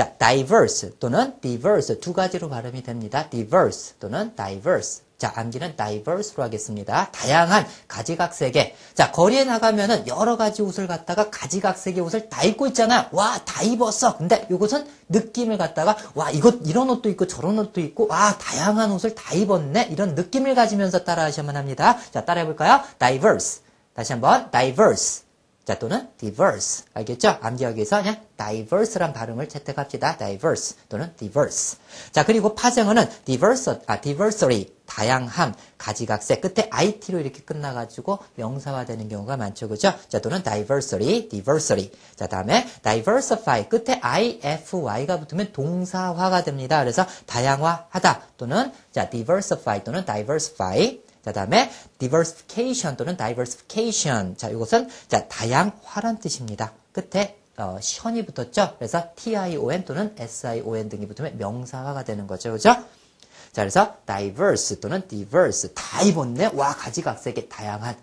자, diverse 또는 diverse 두 가지로 발음이 됩니다. diverse 또는 diverse. 자, 암기는 diverse로 하겠습니다. 다양한 가지각색의. 자, 거리에 나가면은 여러 가지 옷을 갖다가 가지각색의 옷을 다 입고 있잖아. 와, 다 입었어. 근데 이것은 느낌을 갖다가 와, 이것 이런 옷도 있고 저런 옷도 있고 와, 다양한 옷을 다 입었네. 이런 느낌을 가지면서 따라 하시면 합니다. 자, 따라 해 볼까요? diverse. 다시 한번 diverse. 자, 또는 diverse. 알겠죠? 위해서 그냥 diverse란 발음을 채택합시다. diverse 또는 diverse. 자, 그리고 파생어는 diverse, 아, diversity. 다양함, 가지각색. 끝에 it로 이렇게 끝나가지고 명사화되는 경우가 많죠. 그죠? 자, 또는 diversity, diversity. 자, 다음에 diversify. 끝에 ify가 붙으면 동사화가 됩니다. 그래서 다양화하다 또는 자, diversify 또는 diversify. 자, 다음에 diversification 또는 diversification. 자, 이것은 자, 다양화란 뜻입니다. 끝에 어, 션이 붙었죠. 그래서 tion 또는 sion 등이 붙으면 명사화가 되는 거죠. 그죠? 자, 그래서 diverse 또는 diverse 다 입었네. 와, 가지각색의 다양한